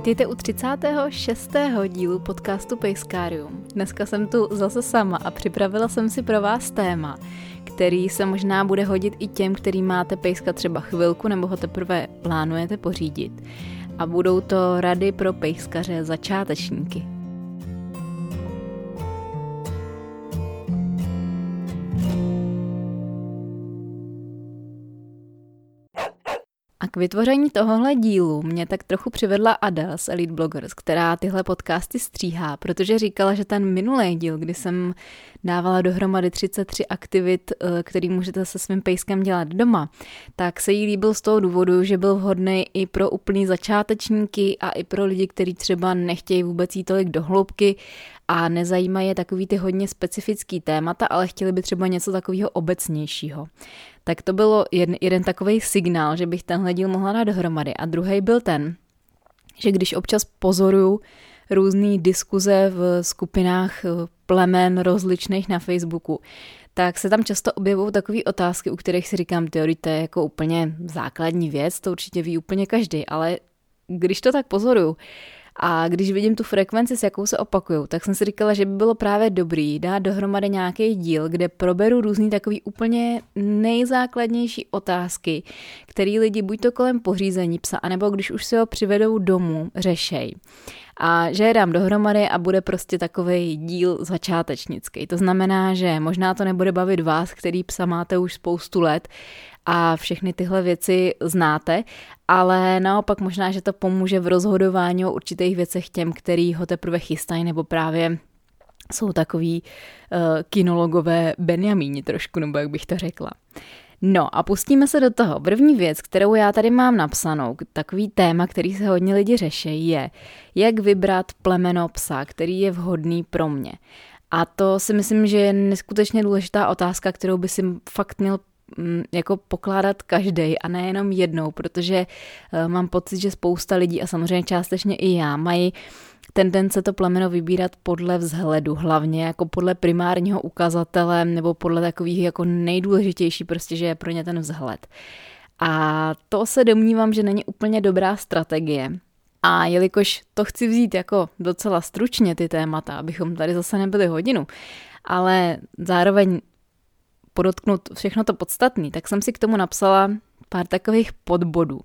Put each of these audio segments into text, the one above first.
Vítejte u 36. dílu podcastu Pejskárium. Dneska jsem tu zase sama a připravila jsem si pro vás téma, který se možná bude hodit i těm, který máte pejska třeba chvilku nebo ho teprve plánujete pořídit. A budou to rady pro pejskaře začátečníky. K vytvoření tohohle dílu mě tak trochu přivedla Ada z Elite Bloggers, která tyhle podcasty stříhá, protože říkala, že ten minulý díl, kdy jsem dávala dohromady 33 aktivit, eh, který můžete se svým pejskem dělat doma, tak se jí líbil z toho důvodu, že byl vhodný i pro úplný začátečníky a i pro lidi, kteří třeba nechtějí vůbec jít tolik do hloubky a nezajímají je takový ty hodně specifický témata, ale chtěli by třeba něco takového obecnějšího. Tak to bylo jeden, jeden takový signál, že bych tenhle díl mohla dát dohromady. A druhý byl ten, že když občas pozoruju různé diskuze v skupinách eh, plemen rozličných na Facebooku, tak se tam často objevují takové otázky, u kterých si říkám, teorie, to je jako úplně základní věc, to určitě ví úplně každý, ale když to tak pozoruju, a když vidím tu frekvenci, s jakou se opakují, tak jsem si říkala, že by bylo právě dobrý dát dohromady nějaký díl, kde proberu různý takový úplně nejzákladnější otázky, které lidi buď to kolem pořízení psa, anebo když už si ho přivedou domů, řešej. A že je dám dohromady a bude prostě takový díl začátečnický. To znamená, že možná to nebude bavit vás, který psa máte už spoustu let, a všechny tyhle věci znáte, ale naopak možná, že to pomůže v rozhodování o určitých věcech těm, který ho teprve chystají nebo právě jsou takový uh, kinologové Benjamíni trošku, nebo jak bych to řekla. No a pustíme se do toho. První věc, kterou já tady mám napsanou, takový téma, který se hodně lidi řeší, je, jak vybrat plemeno psa, který je vhodný pro mě. A to si myslím, že je neskutečně důležitá otázka, kterou by si fakt měl Mm, jako pokládat každý a nejenom jednou, protože eh, mám pocit, že spousta lidí a samozřejmě částečně i já mají tendence to plemeno vybírat podle vzhledu, hlavně jako podle primárního ukazatele nebo podle takových jako nejdůležitější prostě, že je pro ně ten vzhled. A to se domnívám, že není úplně dobrá strategie. A jelikož to chci vzít jako docela stručně ty témata, abychom tady zase nebyli hodinu, ale zároveň podotknout všechno to podstatné, tak jsem si k tomu napsala pár takových podbodů.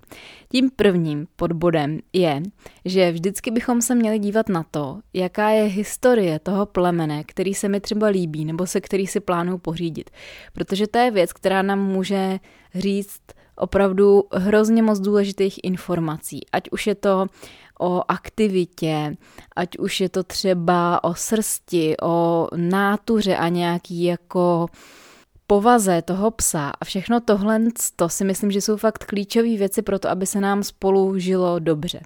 Tím prvním podbodem je, že vždycky bychom se měli dívat na to, jaká je historie toho plemene, který se mi třeba líbí, nebo se který si plánuju pořídit. Protože to je věc, která nám může říct opravdu hrozně moc důležitých informací. Ať už je to o aktivitě, ať už je to třeba o srsti, o nátuře a nějaký jako povaze toho psa a všechno tohle, to si myslím, že jsou fakt klíčové věci pro to, aby se nám spolu žilo dobře.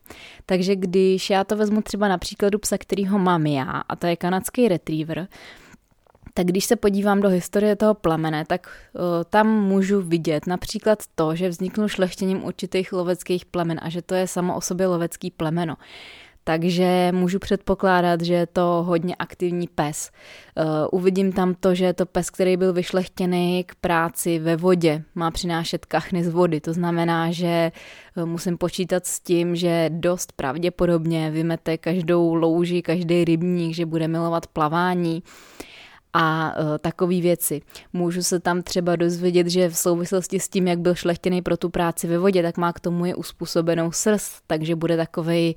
Takže když já to vezmu třeba na příkladu psa, kterýho mám já, a to je kanadský retriever, tak když se podívám do historie toho plemene, tak uh, tam můžu vidět například to, že vzniknul šlechtěním určitých loveckých plemen a že to je samo o sobě lovecký plemeno takže můžu předpokládat, že je to hodně aktivní pes. Uh, uvidím tam to, že je to pes, který byl vyšlechtěný k práci ve vodě, má přinášet kachny z vody, to znamená, že uh, musím počítat s tím, že dost pravděpodobně vymete každou louži, každý rybník, že bude milovat plavání. A uh, takové věci. Můžu se tam třeba dozvědět, že v souvislosti s tím, jak byl šlechtěný pro tu práci ve vodě, tak má k tomu je uspůsobenou srst, takže bude takovej,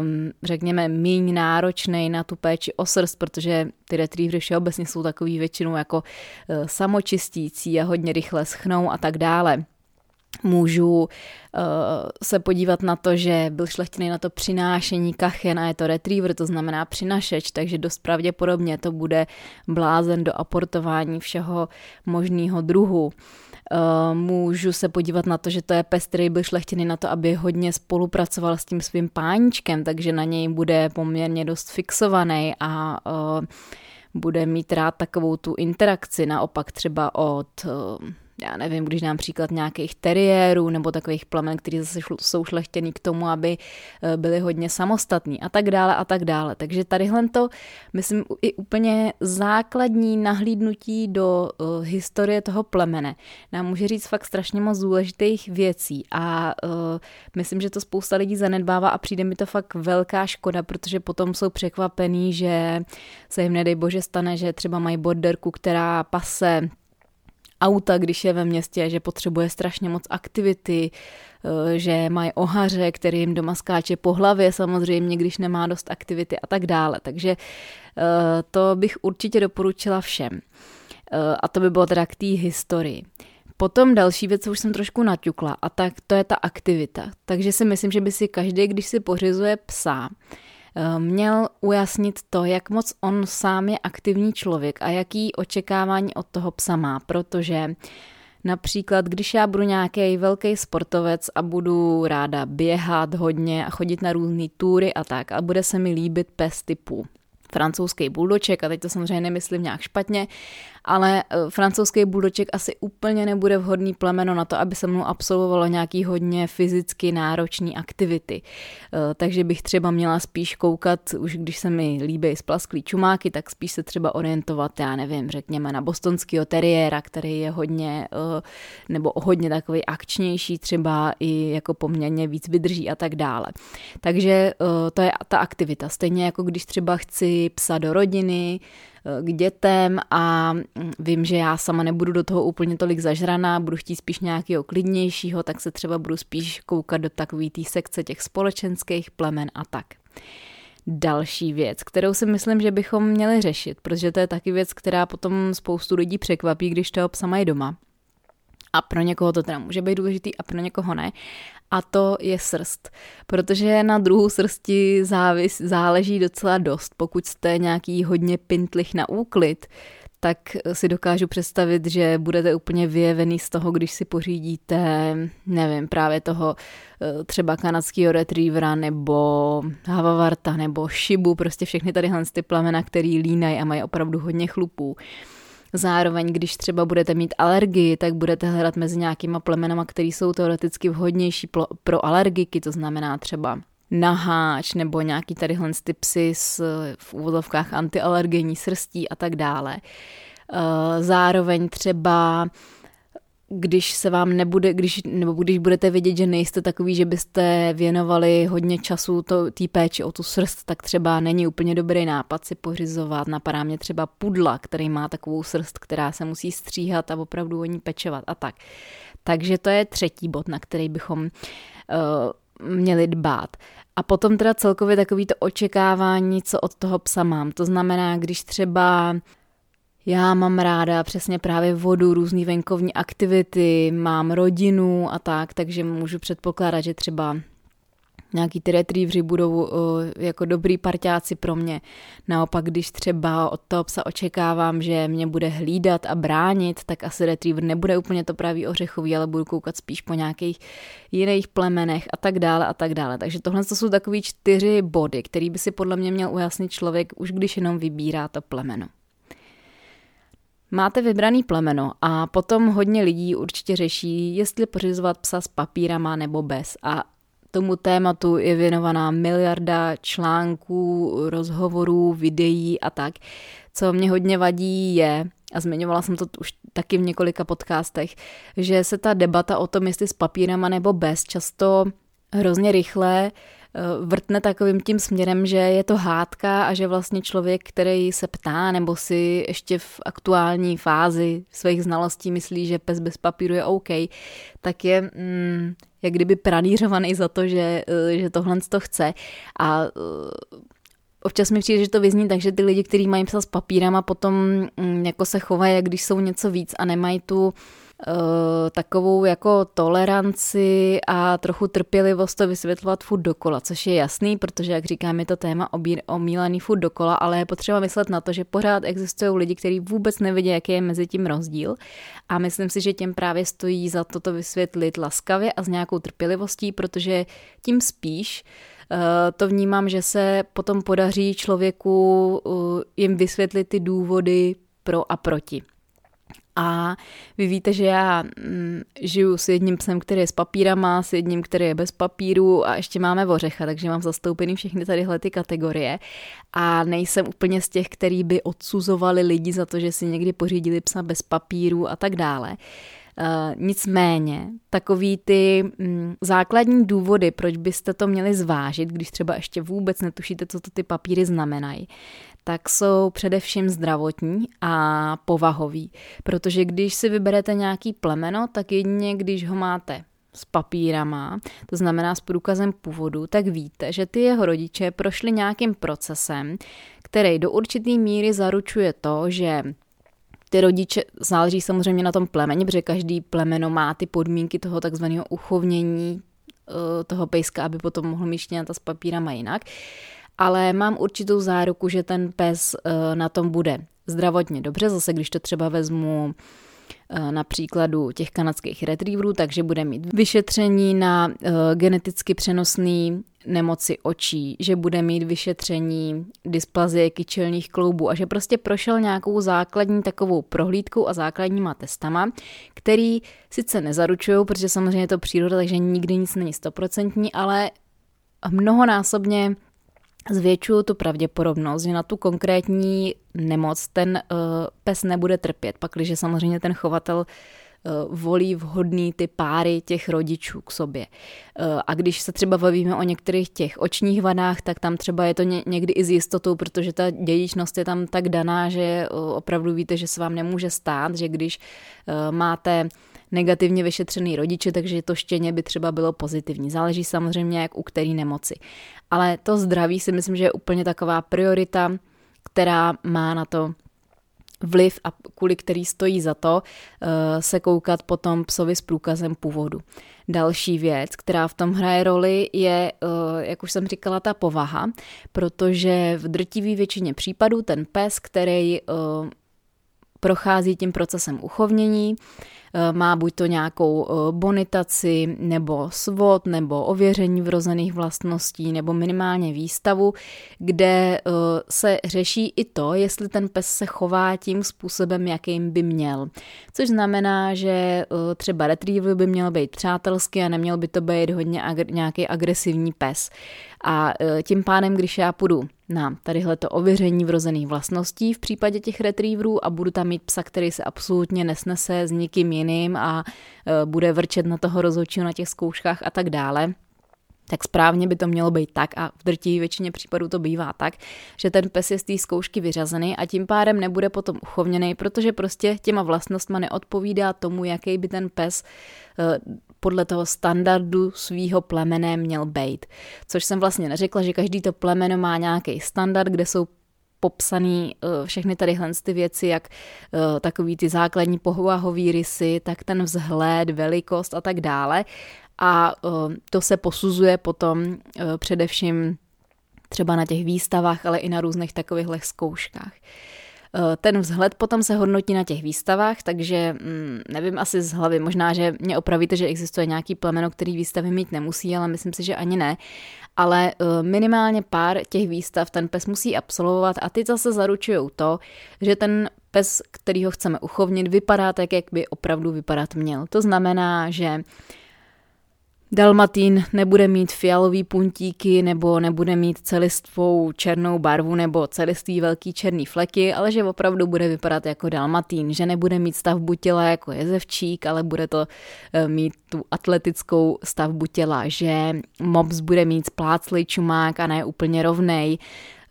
um, řekněme, míň náročný na tu péči o srst, protože ty retrievery všeobecně jsou takový většinou jako uh, samočistící a hodně rychle schnou a tak dále můžu uh, se podívat na to, že byl šlechtěný na to přinášení kachen a je to retriever, to znamená přinašeč, takže dost pravděpodobně to bude blázen do aportování všeho možného druhu. Uh, můžu se podívat na to, že to je pes, který byl šlechtěný na to, aby hodně spolupracoval s tím svým páničkem, takže na něj bude poměrně dost fixovaný a uh, bude mít rád takovou tu interakci, naopak třeba od uh, já nevím, když dám příklad nějakých teriérů nebo takových plemen, které zase jsou šlechtěný k tomu, aby eh, byly hodně samostatní a tak dále a tak dále. Takže tadyhle to, myslím, i úplně základní nahlídnutí do uh, historie toho plemene nám může říct fakt strašně moc důležitých věcí a uh, myslím, že to spousta lidí zanedbává a přijde mi to fakt velká škoda, protože potom jsou překvapený, že se jim nedej bože stane, že třeba mají borderku, která pase auta, když je ve městě, že potřebuje strašně moc aktivity, eh, že mají ohaře, který jim doma skáče po hlavě samozřejmě, když nemá dost aktivity a tak dále. Takže eh, to bych určitě doporučila všem. Eh, a to by bylo teda k té historii. Potom další věc, co už jsem trošku naťukla, a tak to je ta aktivita. Takže si myslím, že by si každý, když si pořizuje psa, měl ujasnit to, jak moc on sám je aktivní člověk a jaký očekávání od toho psa má, protože Například, když já budu nějaký velký sportovec a budu ráda běhat hodně a chodit na různé túry a tak a bude se mi líbit pes typu francouzský buldoček, a teď to samozřejmě nemyslím nějak špatně, ale eh, francouzský buldoček asi úplně nebude vhodný plemeno na to, aby se mnou absolvovalo nějaký hodně fyzicky náročný aktivity. Eh, takže bych třeba měla spíš koukat, už když se mi líbí splasklý čumáky, tak spíš se třeba orientovat, já nevím, řekněme na bostonského teriéra, který je hodně, eh, nebo hodně takový akčnější, třeba i jako poměrně víc vydrží a tak dále. Takže to je ta aktivita. Stejně jako když třeba chci psa do rodiny, k dětem a mm, vím, že já sama nebudu do toho úplně tolik zažraná, budu chtít spíš nějakého klidnějšího, tak se třeba budu spíš koukat do takové té sekce těch společenských plemen a tak. Další věc, kterou si myslím, že bychom měli řešit, protože to je taky věc, která potom spoustu lidí překvapí, když toho psa mají doma. A pro někoho to teda může být důležitý a pro někoho ne a to je srst. Protože na druhu srsti závis, záleží docela dost. Pokud jste nějaký hodně pintlich na úklid, tak si dokážu představit, že budete úplně vyjevený z toho, když si pořídíte, nevím, právě toho eh, třeba kanadského retrievera nebo havavarta nebo šibu, prostě všechny tady ty plamena, který línají a mají opravdu hodně chlupů. Zároveň, když třeba budete mít alergii, tak budete hledat mezi nějakýma plemenama, které jsou teoreticky vhodnější pro alergiky, to znamená třeba naháč nebo nějaký tadyhle ty psy s, v úvodovkách antialergenní srstí a tak dále. Eh, zároveň třeba když se vám nebude, když, nebo když budete vidět, že nejste takový, že byste věnovali hodně času té péči o tu srst, tak třeba není úplně dobrý nápad si pořizovat. Napadá mě třeba pudla, který má takovou srst, která se musí stříhat a opravdu o ní pečovat a tak. Takže to je třetí bod, na který bychom uh, měli dbát. A potom teda celkově takový to očekávání, co od toho psa mám. To znamená, když třeba já mám ráda přesně právě vodu, různé venkovní aktivity, mám rodinu a tak, takže můžu předpokládat, že třeba nějaký ty retrievři budou jako dobrý parťáci pro mě. Naopak, když třeba od toho psa očekávám, že mě bude hlídat a bránit, tak asi retriever nebude úplně to pravý ořechový, ale budu koukat spíš po nějakých jiných plemenech a tak dále a tak dále. Takže tohle to jsou takový čtyři body, který by si podle mě měl ujasnit člověk, už když jenom vybírá to plemeno. Máte vybraný plemeno a potom hodně lidí určitě řeší, jestli pořizovat psa s papírama nebo bez. A tomu tématu je věnovaná miliarda článků, rozhovorů, videí a tak. Co mě hodně vadí je, a zmiňovala jsem to už taky v několika podcastech, že se ta debata o tom, jestli s papírama nebo bez, často hrozně rychle vrtne takovým tím směrem, že je to hádka a že vlastně člověk, který se ptá nebo si ještě v aktuální fázi svých znalostí myslí, že pes bez papíru je OK, tak je mm, jak kdyby pranířovaný za to, že, eh, že tohle to chce. A eh, občas mi přijde, že to vyzní tak, že ty lidi, kteří mají psa s papírama, potom mm, jako se chovají, když jsou něco víc a nemají tu Eh, takovou jako toleranci a trochu trpělivost to vysvětlovat furt dokola, což je jasný, protože, jak říkám, je to téma omílaný furt dokola, ale je potřeba myslet na to, že pořád existují lidi, kteří vůbec nevidí, jaký je mezi tím rozdíl a myslím si, že těm právě stojí za toto vysvětlit laskavě a s nějakou trpělivostí, protože tím spíš eh, to vnímám, že se potom podaří člověku eh, jim vysvětlit ty důvody pro a proti. A vy víte, že já mm, žiju s jedním psem, který je s papírama, s jedním, který je bez papíru a ještě máme ořecha, takže mám zastoupený všechny tadyhle ty kategorie. A nejsem úplně z těch, který by odsuzovali lidi za to, že si někdy pořídili psa bez papíru a tak dále. Uh, nicméně, takový ty mm, základní důvody, proč byste to měli zvážit, když třeba ještě vůbec netušíte, co to ty papíry znamenají, tak jsou především zdravotní a povahový. Protože když si vyberete nějaký plemeno, tak jedině když ho máte s papírama, to znamená s průkazem původu, tak víte, že ty jeho rodiče prošli nějakým procesem, který do určitý míry zaručuje to, že ty rodiče, záleží samozřejmě na tom plemeni, protože každý plemeno má ty podmínky toho takzvaného uchovnění eh, toho pejska, aby potom mohl mít štěňata s papírama jinak. Ale mám určitou záruku, že ten pes eh, na tom bude zdravotně dobře, zase když to třeba vezmu Eh, na příkladu těch kanadských retrieverů, takže bude mít vyšetření na eh, geneticky přenosný nemoci očí, že bude mít vyšetření dysplazie kyčelních kloubů a že prostě prošel nějakou základní takovou prohlídkou a základníma testama, který sice nezaručují, protože samozřejmě je to příroda, takže nikdy nic není stoprocentní, ale mnohonásobně zvětšuju tu pravděpodobnost, že na tu konkrétní nemoc ten uh, pes nebude trpět, pakliže samozřejmě ten chovatel uh, volí vhodný ty páry těch rodičů k sobě. Uh, a když se třeba bavíme o některých těch očních vadách, tak tam třeba je to ně, někdy i s jistotou, protože ta dědičnost je tam tak daná, že opravdu víte, že se vám nemůže stát, že když máte negativně vyšetřený rodiče, takže to štěně by třeba bylo pozitivní. Záleží samozřejmě, jak u který nemoci. Ale to zdraví si myslím, že je úplně taková priorita, která má na to vliv a kvůli který stojí za to uh, se koukat potom psovi s průkazem původu. Další věc, která v tom hraje roli, je, uh, jak už jsem říkala, ta povaha, protože v drtivé většině případů ten pes, který uh, prochází tím procesem uchovnění, Eh, má buď to nějakou eh, bonitaci, nebo svod, nebo ověření vrozených vlastností, nebo minimálně výstavu, kde eh, se řeší i to, jestli ten pes se chová tím způsobem, jakým by měl. Což znamená, že třeba retriever by měl být přátelský a neměl by to být hodně agr- nějaký agresivní pes. A tím pádem, když já půjdu na tadyhle to ověření vrozených vlastností v případě těch retrieverů a budu tam mít psa, který se absolutně nesnese s nikým jiným a e, bude vrčet na toho rozhodčího na těch zkouškách a tak dále, tak správně by to mělo být tak a v drtí většině případů to bývá tak, že ten pes je z té zkoušky vyřazený a tím pádem nebude potom uchovněný, protože prostě těma vlastnostma neodpovídá tomu, jaký by ten pes e, podle toho standardu svýho plemene měl být. Což jsem vlastně neřekla, že každý to plemeno má nějaký standard, kde jsou popsaný uh, všechny tady ty věci, jak uh, takový ty základní povahový rysy, tak ten vzhled, velikost a tak dále. A uh, to se posuzuje potom především třeba na těch výstavách, ale i na různých takovýchhle zkouškách. Eh, ten vzhled potom se hodnotí na těch výstavách, takže mm, nevím asi z hlavy, možná, že mě opravíte, že existuje nějaký plemeno, který výstavy mít nemusí, ale myslím si, že ani ne. Ale eh, minimálně pár těch výstav ten pes musí absolvovat a ty zase zaručují to, že ten pes, který ho chceme uchovnit, vypadá tak, jak by opravdu vypadat měl. To znamená, že Dalmatín nebude mít fialový puntíky nebo nebude mít celistvou černou barvu nebo celistvý velký černý fleky, ale že opravdu bude vypadat jako dalmatín, že nebude mít stavbu těla jako jezevčík, ale bude to eh, mít tu atletickou stavbu těla, že mops bude mít spláclej čumák a ne úplně rovnej,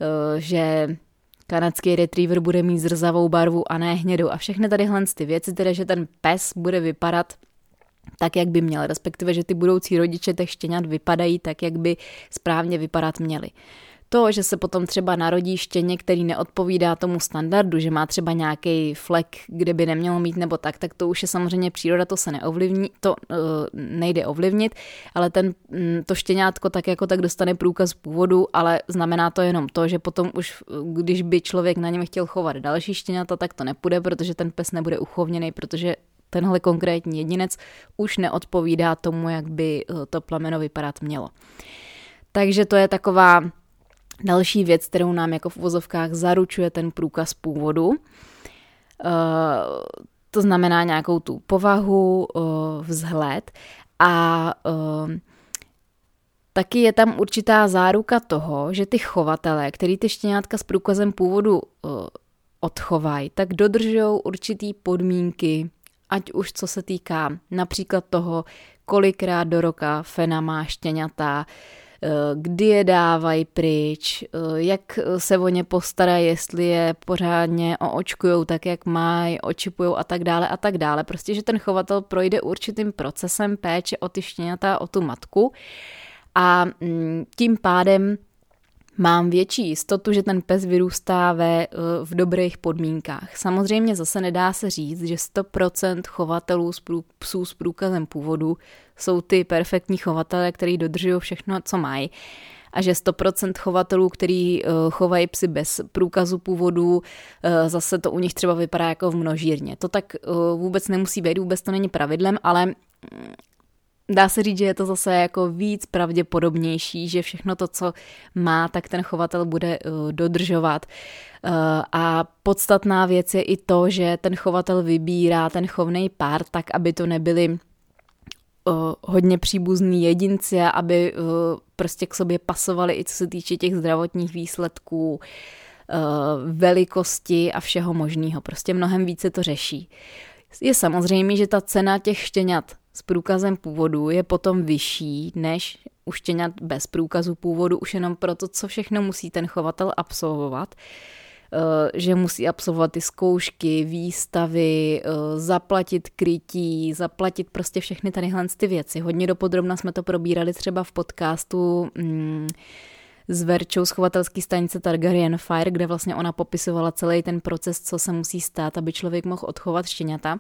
eh, že kanadský retriever bude mít zrzavou barvu a ne hnědou. A všechny tady ty věci, teda že ten pes bude vypadat tak, jak by měl, respektive, že ty budoucí rodiče těch štěňat vypadají tak, jak by správně vypadat měli. To, že se potom třeba narodí štěně, který neodpovídá tomu standardu, že má třeba nějaký flek, kde by nemělo mít nebo tak, tak to už je samozřejmě příroda, to se neovlivní, to uh, nejde ovlivnit, ale ten, mm, to štěňátko tak jako tak dostane průkaz původu, ale znamená to jenom to, že potom už, když by člověk na něm chtěl chovat další štěňata, tak to nepůjde, protože ten pes nebude uchovněný, protože tenhle konkrétní jedinec už neodpovídá tomu, jak by eh, to plemeno vypadat mělo. Takže to je taková další věc, kterou nám jako v uvozovkách zaručuje ten průkaz původu. Uh, to znamená nějakou tu povahu, vzhled a taky je tam určitá záruka toho, že ty chovatele, který ty štěňátka s průkazem původu odchovají, tak dodržují určitý podmínky, ať už co se týká například toho, kolikrát do roka fena má štěňata, eh, kdy je dávají pryč, eh, jak se o ně postarají, jestli je pořádně oočkujou tak, jak mají, očipujou a tak dále a tak dále. Prostě, že ten chovatel projde určitým procesem péče o ty štěňata, o tu matku a mm, tím pádem mám větší jistotu, že ten pes vyrůstá ve, eh, v dobrých podmínkách. Samozřejmě zase nedá se říct, že 100% chovatelů psů s průkazem původu jsou ty perfektní chovatele, který dodržují všechno, co mají a že 100% chovatelů, který uh, chovají psy bez průkazu původu, uh, zase to u nich třeba vypadá jako v množírně. To tak vůbec nemusí být, vůbec to není pravidlem, ale mm, dá se říct, že je to zase jako víc pravděpodobnější, že všechno to, co má, tak ten chovatel bude uh, dodržovat. Uh, a podstatná věc je i to, že ten chovatel vybírá ten chovný pár tak, aby to nebyly uh, hodně příbuzní jedinci, aby prostě k sobě pasovali i co se týče těch zdravotních výsledků, velikosti a všeho možného. Prostě mnohem více to řeší. Je samozřejmé, že ta cena těch štěňat s průkazem původu je potom vyšší než u štěňat bez průkazu původu, už jenom proto, co všechno musí ten chovatel absolvovat eh, že musí absolvovat ty zkoušky, výstavy, eh, zaplatit krytí, zaplatit prostě všechny tadyhle ty věci. Hodně dopodrobna jsme to probírali třeba v podcastu mm, s Verčou z chovatelské stanice Targaryen Fire, kde vlastně ona popisovala celý ten proces, co se musí stát, aby člověk mohl odchovat štěňata.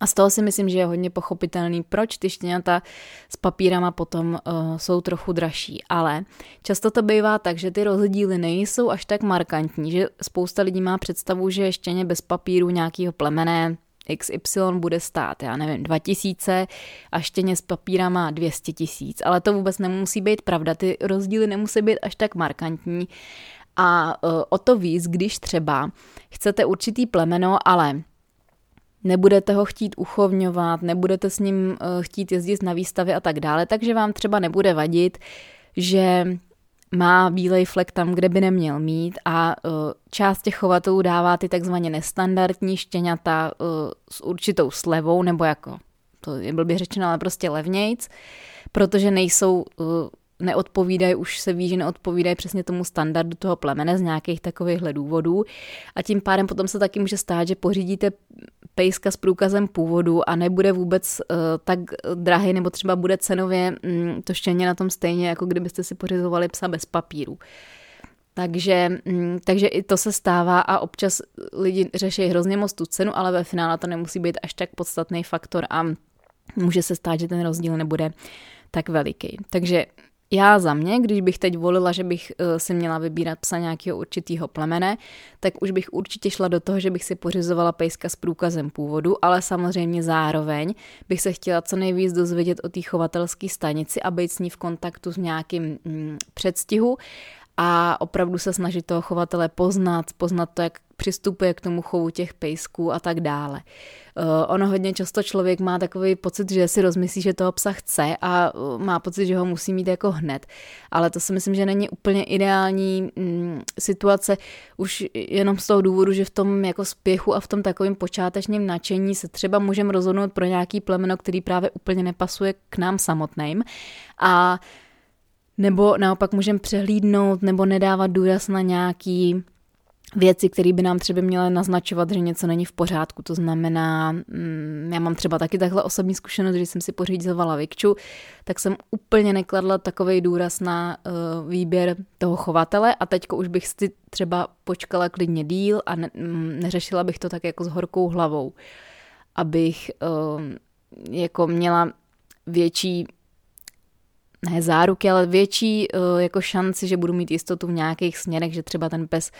A z toho si myslím, že je hodně pochopitelný, proč ty štěňata s papírama potom uh, jsou trochu dražší. Ale často to bývá tak, že ty rozdíly nejsou až tak markantní, že spousta lidí má představu, že štěně bez papíru nějakého plemene XY bude stát, já nevím, 2000 a štěně s papírama 200 tisíc, ale to vůbec nemusí být pravda, ty rozdíly nemusí být až tak markantní a uh, o to víc, když třeba chcete určitý plemeno, ale nebudete ho chtít uchovňovat, nebudete s ním eh, chtít jezdit na výstavy a tak dále, takže vám třeba nebude vadit, že má bílej flek tam, kde by neměl mít a uh, část těch chovatelů dává ty takzvaně nestandardní štěňata uh, s určitou slevou, nebo jako, to je blbě řečeno, ale prostě levnějc, protože nejsou neodpovídají, už se ví, že neodpovídají přesně tomu standardu toho plemene z nějakých takovýchhle důvodů. A tím pádem potom se taky může stát, že pořídíte pejska s průkazem původu a nebude vůbec uh, tak drahý nebo třeba bude cenově um, to štěně na tom stejně, jako kdybyste si pořizovali psa bez papíru. Takže, um, takže i to se stává a občas lidi řeší hrozně moc tu cenu, ale ve finále to nemusí být až tak podstatný faktor a může se stát, že ten rozdíl nebude tak veliký. Takže já za mě, když bych teď volila, že bych uh, si měla vybírat psa nějakého určitého plemene, tak už bych určitě šla do toho, že bych si pořizovala pejska s průkazem původu, ale samozřejmě zároveň bych se chtěla co nejvíc dozvědět o té chovatelské stanici a být s ní v kontaktu s nějakým mm, předstihu a opravdu se snažit toho chovatele poznat, poznat to, jak přistupuje k tomu chovu těch pejsků a tak dále. Uh, ono hodně často člověk má takový pocit, že si rozmyslí, že toho psa chce a uh, má pocit, že ho musí mít jako hned. Ale to si myslím, že není úplně ideální mm, situace už jenom z toho důvodu, že v tom jako spěchu a v tom takovém počátečním nadšení se třeba můžeme rozhodnout pro nějaký plemeno, který právě úplně nepasuje k nám samotným. A nebo naopak můžeme přehlídnout nebo nedávat důraz na nějaký věci, které by nám třeba měly naznačovat, že něco není v pořádku. To znamená, mm, já mám třeba taky takhle osobní zkušenost, když jsem si pořizovala Vikču, tak jsem úplně nekladla takový důraz na uh, výběr toho chovatele a teďko už bych si třeba počkala klidně díl a ne, mm, neřešila bych to tak jako s horkou hlavou, abych uh, jako měla větší ne záruky, ale větší uh, jako šanci, že budu mít jistotu v nějakých směrech, že třeba ten pes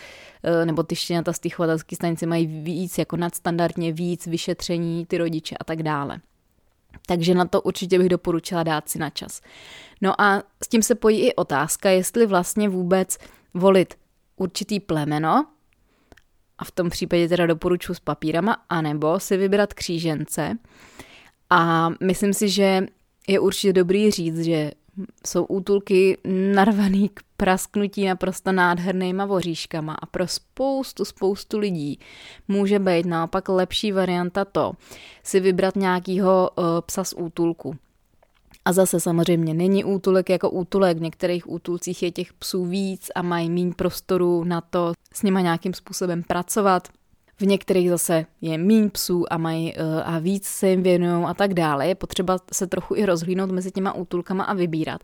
uh, nebo ty štěňata z té chovatelské stanice mají víc, jako nadstandardně víc vyšetření, ty rodiče a tak dále. Takže na to určitě bych doporučila dát si na čas. No a s tím se pojí i otázka, jestli vlastně vůbec volit určitý plemeno, a v tom případě teda doporučuji s papírama, anebo si vybrat křížence. A myslím si, že je určitě dobrý říct, že jsou útulky narvaný k prasknutí naprosto nádhernýma voříškama a pro spoustu, spoustu lidí může být naopak lepší varianta to si vybrat nějakýho uh, psa z útulku. A zase samozřejmě není útulek jako útulek, v některých útulcích je těch psů víc a mají méně prostoru na to s nima nějakým způsobem pracovat. V některých zase je méně psů a mají uh, a víc se jim věnují a tak dále. Je potřeba se trochu i rozhlínout mezi těma útulkama a vybírat.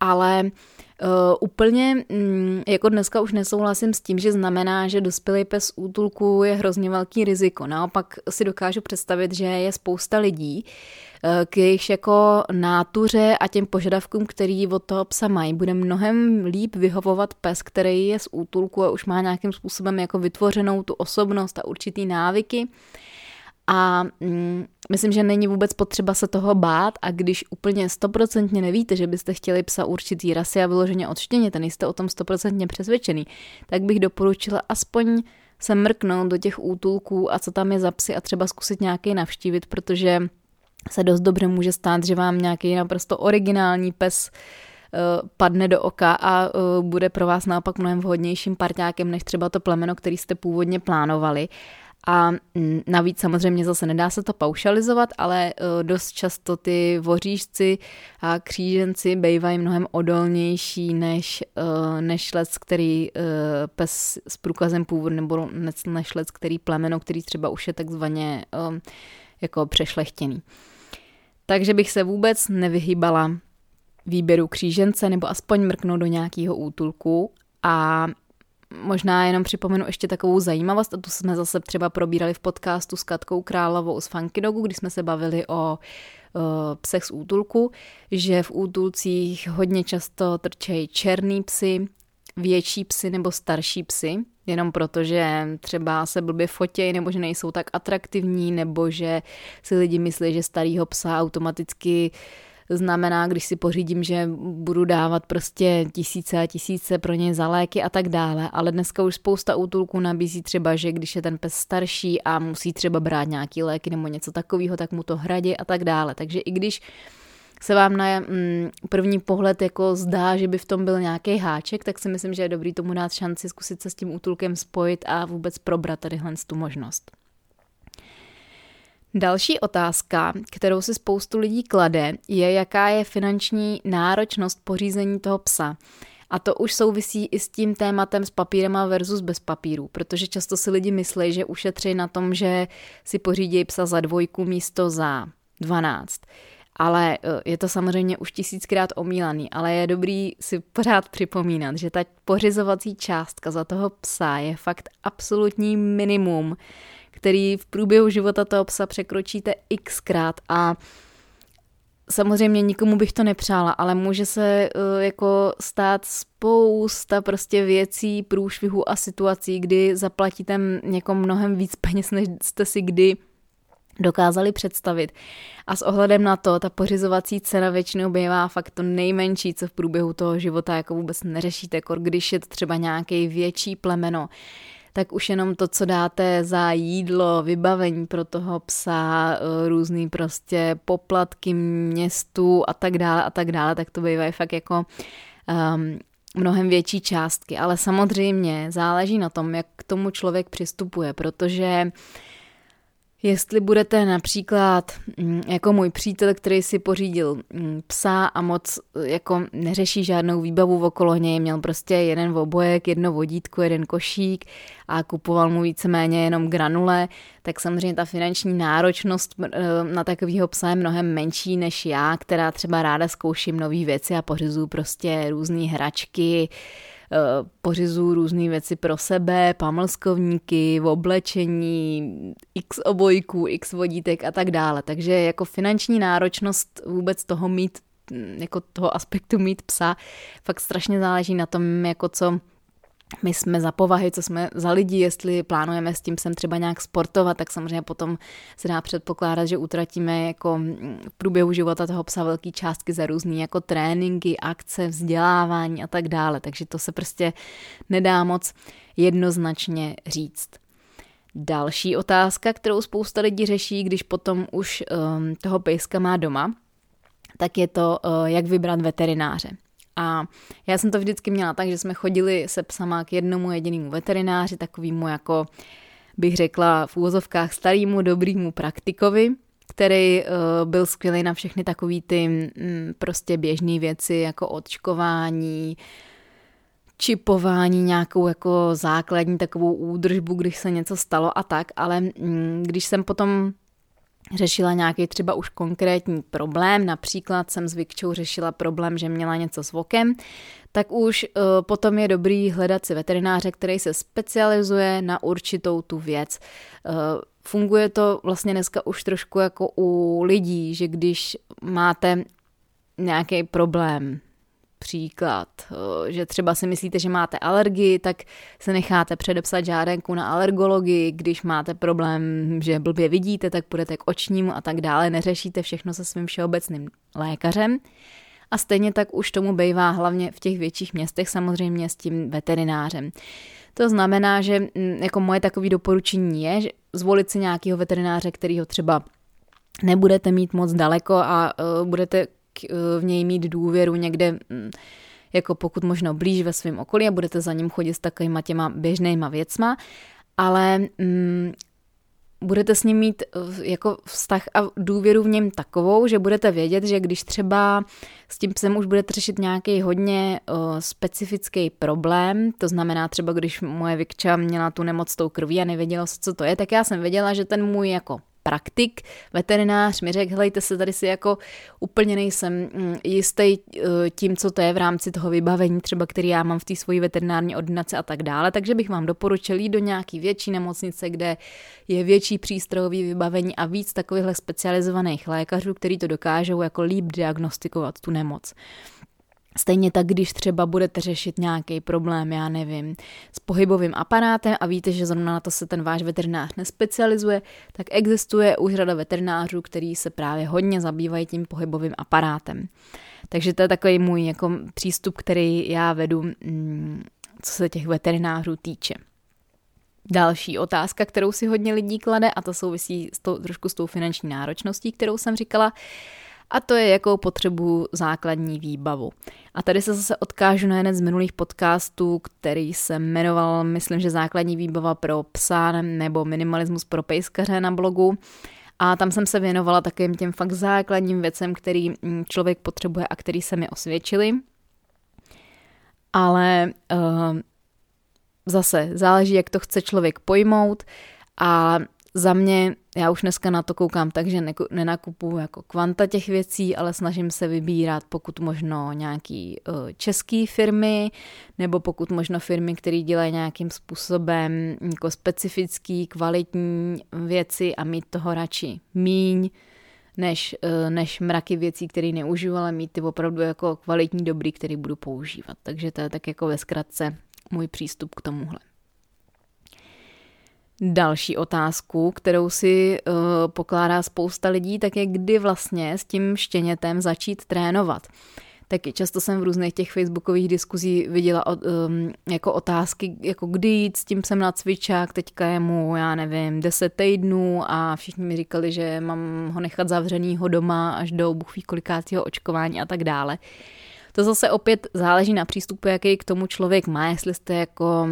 Ale uh, úplně um, jako dneska už nesouhlasím s tím, že znamená, že dospělý pes útulku je hrozně velký riziko. Naopak si dokážu představit, že je spousta lidí, uh, k jejichž jako nátuře a těm požadavkům, který od toho psa mají, bude mnohem líp vyhovovat pes, který je z útulku a už má nějakým způsobem jako vytvořenou tu osobnost a určitý návyky. A mm, myslím, že není vůbec potřeba se toho bát. A když úplně stoprocentně nevíte, že byste chtěli psa určitý rasy a vyloženě odštěněte, nejste o tom stoprocentně přesvědčený, tak bych doporučila aspoň se mrknout do těch útulků a co tam je za psy a třeba zkusit nějaký navštívit, protože se dost dobře může stát, že vám nějaký naprosto originální pes eh, padne do oka a eh, bude pro vás naopak mnohem vhodnějším parťákem než třeba to plemeno, který jste původně plánovali. A mm, navíc samozřejmě zase nedá se to paušalizovat, ale e, dost často ty voříšci a kříženci bývají mnohem odolnější než, než lec, který pes s průkazem původu nebo než lec, který plemeno, který třeba už je takzvaně jako přešlechtěný. Takže bych se vůbec nevyhýbala výběru křížence nebo aspoň mrknout do nějakého útulku a Možná jenom připomenu ještě takovou zajímavost, a tu jsme zase třeba probírali v podcastu s Katkou Královou z Funky Dogu, kdy jsme se bavili o, psech z útulku, že v útulcích hodně často trčejí černý psy, větší psy nebo starší psy, jenom proto, že třeba se blbě fotějí, nebo že nejsou tak atraktivní, nebo že si lidi myslí, že starýho psa automaticky znamená, když si pořídím, že budu dávat prostě tisíce a tisíce pro ně za léky a tak dále, ale dneska už spousta útulků nabízí třeba, že když je ten pes starší a musí třeba brát nějaký léky nebo něco takového, tak mu to hradí a tak dále. Takže i když se vám na mm, první pohled jako zdá, že by v tom byl nějaký háček, tak si myslím, že je dobrý tomu dát šanci zkusit se s tím útulkem spojit a vůbec probrat tadyhle tu možnost. Další otázka, kterou si spoustu lidí klade, je, jaká je finanční náročnost pořízení toho psa. A to už souvisí i s tím tématem s papírem versus bez papíru, protože často si lidi myslí, že ušetří na tom, že si pořídí psa za dvojku místo za dvanáct. Ale e, je to samozřejmě už tisíckrát omílaný, ale je dobrý si pořád připomínat, že ta pořizovací částka za toho psa je fakt absolutní minimum, který v průběhu života toho psa překročíte xkrát a samozřejmě nikomu bych to nepřála, ale může se uh, jako stát spousta prostě věcí, průšvihů a situací, kdy zaplatíte někomu mnohem víc peněz, než jste si kdy dokázali představit. A s ohledem na to, ta pořizovací cena většinou bývá fakt to nejmenší, co v průběhu toho života jako vůbec neřešíte, jako když je to třeba nějaký větší plemeno, tak už jenom to, co dáte za jídlo, vybavení pro toho psa, eh, různý prostě poplatky městu a tak dále a tak dále, tak to bývají fakt jako um, mnohem větší částky. Ale samozřejmě záleží na tom, jak k tomu člověk přistupuje, protože uh, Jestli budete například mm, jako můj přítel, který si pořídil mm, psa a moc jako neřeší žádnou výbavu okolo něj, měl prostě jeden obojek, jedno vodítko, jeden košík a kupoval mu víceméně jenom granule, tak samozřejmě ta finanční náročnost eh, na takového psa je mnohem menší než já, která třeba ráda zkouším nové věci a pořizuju prostě různé hračky, Eh, pořizuju různé věci pro sebe, pamlskovníky, v oblečení, x obojků, x vodítek a tak dále. Takže jako finanční náročnost vůbec toho mít, mm, jako toho aspektu mít psa, fakt strašně záleží na tom, jako co my jsme za povahy, co jsme za lidi, jestli plánujeme s tím sem třeba nějak sportovat, tak samozřejmě potom se dá předpokládat, že utratíme jako v průběhu života toho psa velký částky za různé jako tréninky, akce, vzdělávání a tak dále. Takže to se prostě nedá moc jednoznačně říct. Další otázka, kterou spousta lidí řeší, když potom už um, toho pejska má doma, tak je to, uh, jak vybrat veterináře. A já jsem to vždycky měla tak, že jsme chodili se psama k jednomu jedinému veterináři, takovýmu jako bych řekla v úvozovkách starýmu dobrýmu praktikovi, který uh, byl skvělý na všechny takové ty mm, prostě běžné věci, jako odčkování, čipování, nějakou jako základní takovou údržbu, když se něco stalo a tak, ale mm, když jsem potom řešila nějaký třeba už konkrétní problém, například jsem s Vikčou řešila problém, že měla něco s vokem, tak už uh, potom je dobrý hledat si veterináře, který se specializuje na určitou tu věc. Uh, funguje to vlastně dneska už trošku jako u lidí, že když máte nějaký problém, příklad, eh, že třeba si myslíte, že máte alergii, tak se necháte předepsat žádenku na alergologii, když máte problém, že blbě vidíte, tak půjdete k očnímu a tak dále, neřešíte všechno se svým všeobecným lékařem. A stejně tak už tomu bývá hlavně v těch větších městech samozřejmě s tím veterinářem. To znamená, že mm, jako moje takové doporučení je, že zvolit si nějakého veterináře, kterýho třeba nebudete mít moc daleko a uh, budete v něj mít důvěru někde mm, jako pokud možno blíž ve svém okolí a budete za ním chodit s takovýma těma běžnýma věcma, ale mm, budete s ním mít eh, jako vztah a důvěru v něm takovou, že budete vědět, že když třeba s tím psem už budete řešit nějaký hodně uh, specifický problém, to znamená třeba když moje Vikča měla tu nemoc tou krví a nevěděla se, co to je, tak já jsem věděla, že ten můj jako praktik, veterinář mi řekl, helejte se, tady si jako úplně nejsem mm, jistý eh, tím, co to je v rámci toho vybavení, třeba který já mám v té svojí veterinární ordinaci a tak dále, takže bych vám doporučil jít do nějaký větší nemocnice, kde je větší přístrojový vybavení a víc takovýchhle specializovaných lékařů, který to dokážou jako líp diagnostikovat tu nemoc. Stejně tak, když třeba budete řešit nějaký problém, já nevím, s pohybovým aparátem a víte, že zrovna na to se ten váš veterinář nespecializuje, tak existuje už řada veterinářů, který se právě hodně zabývají tím pohybovým aparátem. Takže to je takový můj jako přístup, který já vedu, mm, co se těch veterinářů týče. Další otázka, kterou si hodně lidí klade, a to souvisí s tou, trošku s tou finanční náročností, kterou jsem říkala, a to je, jakou potřebu základní výbavu. A tady se zase odkážu na jeden z minulých podcastů, který se jmenoval, myslím, že základní výbava pro psa nebo minimalismus pro pejskaře na blogu. A tam jsem se věnovala takovým těm fakt základním věcem, který mm, člověk potřebuje a který se mi osvědčili. Ale uh, zase záleží, jak to chce člověk pojmout a za mě, já už dneska na to koukám tak, že nenakupuju jako kvanta těch věcí, ale snažím se vybírat pokud možno nějaký uh, český firmy, nebo pokud možno firmy, které dělají nějakým způsobem jako specifický, kvalitní věci a mít toho radši míň, než, uh, než mraky věcí, které neužiju, ale mít ty opravdu jako kvalitní, dobrý, který budu používat. Takže to je tak jako ve zkratce můj přístup k tomuhle. Další otázku, kterou si uh, pokládá spousta lidí, tak je kdy vlastně s tím štěnětem začít trénovat. Taky často jsem v různých těch facebookových diskuzí viděla um, jako otázky, jako kdy jít s tím jsem na cvičák, teďka je mu, já nevím, 10 týdnů a všichni mi říkali, že mám ho nechat zavřenýho doma až do buchví kolikátého očkování a tak dále. To zase opět záleží na přístupu, jaký k tomu člověk má, jestli jste jako,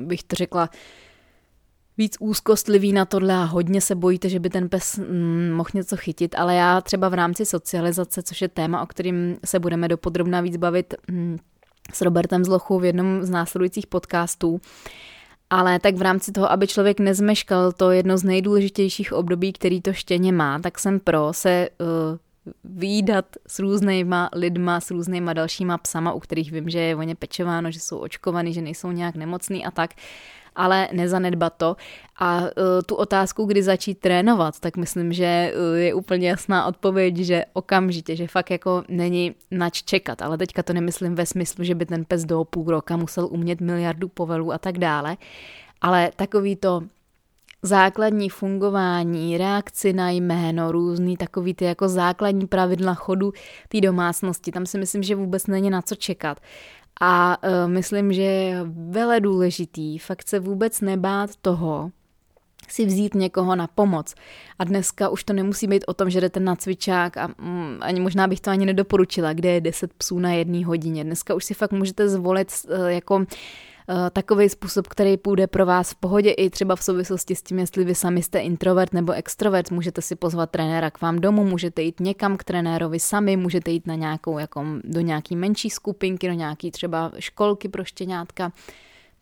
bych to řekla, víc úzkostlivý na tohle a hodně se bojíte, že by ten pes mm, mohl něco chytit, ale já třeba v rámci socializace, což je téma, o kterým se budeme dopodrobná víc bavit mm, s Robertem Zlochou v jednom z následujících podcastů, ale tak v rámci toho, aby člověk nezmeškal to jedno z nejdůležitějších období, který to štěně má, tak jsem pro se uh, výdat s různýma lidma, s různýma dalšíma psama, u kterých vím, že je o ně pečováno, že jsou očkovaný, že nejsou nějak nemocný a tak, ale nezanedbat to. A uh, tu otázku, kdy začít trénovat, tak myslím, že uh, je úplně jasná odpověď, že okamžitě, že fakt jako není nač čekat. Ale teďka to nemyslím ve smyslu, že by ten pes do půl roka musel umět miliardu povelů a tak dále. Ale takový to základní fungování, reakci na jméno, různý takový ty jako základní pravidla chodu té domácnosti, tam si myslím, že vůbec není na co čekat. A uh, myslím, že je vele důležitý fakt se vůbec nebát toho, si vzít někoho na pomoc. A dneska už to nemusí být o tom, že jdete na cvičák a mm, ani možná bych to ani nedoporučila, kde je 10 psů na jedné hodině. Dneska už si fakt můžete zvolit uh, jako takový způsob, který půjde pro vás v pohodě i třeba v souvislosti s tím, jestli vy sami jste introvert nebo extrovert, můžete si pozvat trenéra k vám domů, můžete jít někam k trenérovi sami, můžete jít na nějakou, jako, do nějaký menší skupinky, do nějaký třeba školky pro štěňátka,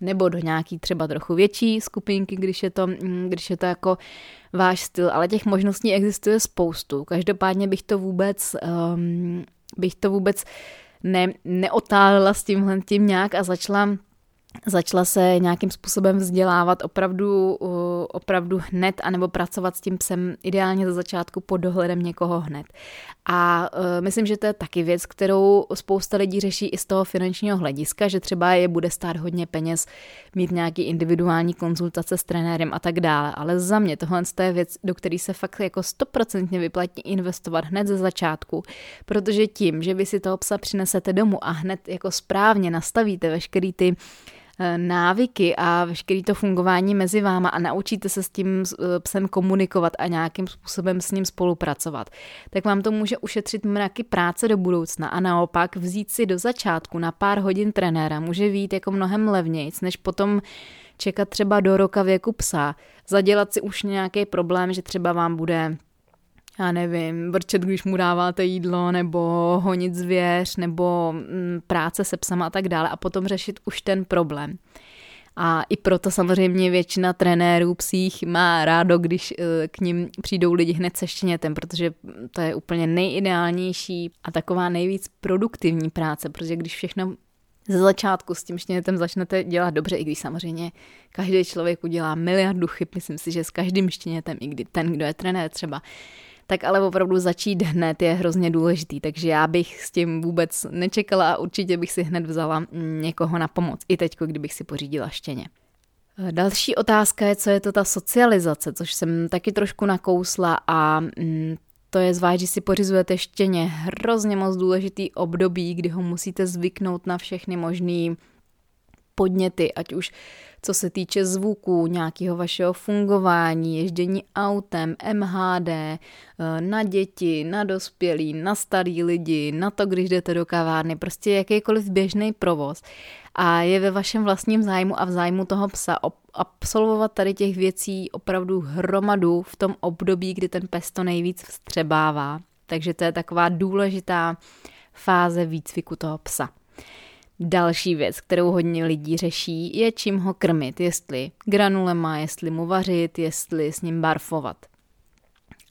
nebo do nějaký třeba trochu větší skupinky, když je to, mm, když je to jako váš styl, ale těch možností existuje spoustu. Každopádně bych to vůbec, um, bych to vůbec ne, neotálila s tímhle tím nějak a začala začala se nějakým způsobem vzdělávat opravdu, opravdu hned, anebo pracovat s tím psem ideálně za začátku pod dohledem někoho hned. A e, myslím, že to je taky věc, kterou spousta lidí řeší i z toho finančního hlediska, že třeba je bude stát hodně peněz mít nějaký individuální konzultace s trenérem a tak dále. Ale za mě tohle je věc, do které se fakt jako stoprocentně vyplatí investovat hned ze začátku, protože tím, že vy si toho psa přinesete domů a hned jako správně nastavíte veškerý ty návyky a veškeré to fungování mezi váma a naučíte se s tím eh, psem komunikovat a nějakým způsobem s ním spolupracovat, tak vám to může ušetřit mraky práce do budoucna a naopak vzít si do začátku na pár hodin trenéra může být jako mnohem levnějc, než potom čekat třeba do roka věku psa, zadělat si už nějaký problém, že třeba vám bude já nevím, vrčet, když mu dáváte jídlo, nebo honit zvěř, nebo mm, práce se psama a tak dále a potom řešit už ten problém. A i proto samozřejmě většina trenérů psích má rádo, když eh, k ním přijdou lidi hned se štěnětem, protože to je úplně nejideálnější a taková nejvíc produktivní práce, protože když všechno ze začátku s tím štěnětem začnete dělat dobře, i když samozřejmě každý člověk udělá miliardu chyb, myslím si, že s každým štěnětem, i kdy ten, kdo je trenér třeba, tak ale opravdu začít hned je hrozně důležitý, takže já bych s tím vůbec nečekala a určitě bych si hned vzala někoho na pomoc, i teď, kdybych si pořídila štěně. Další otázka je, co je to ta socializace, což jsem taky trošku nakousla a mm, to je zvlášť, že si pořizujete štěně hrozně moc důležitý období, kdy ho musíte zvyknout na všechny možný podněty, ať už co se týče zvuku, nějakého vašeho fungování, ježdění autem, MHD, eh, na děti, na dospělí, na starý lidi, na to, když jdete do kavárny, prostě jakýkoliv běžný provoz. A je ve vašem vlastním zájmu a v zájmu toho psa absolvovat tady těch věcí opravdu hromadu v tom období, kdy ten pes to nejvíc vstřebává. Takže to je taková důležitá fáze výcviku toho psa. Další věc, kterou hodně lidí řeší, je čím ho krmit, jestli granulema, jestli mu vařit, jestli s ním barfovat.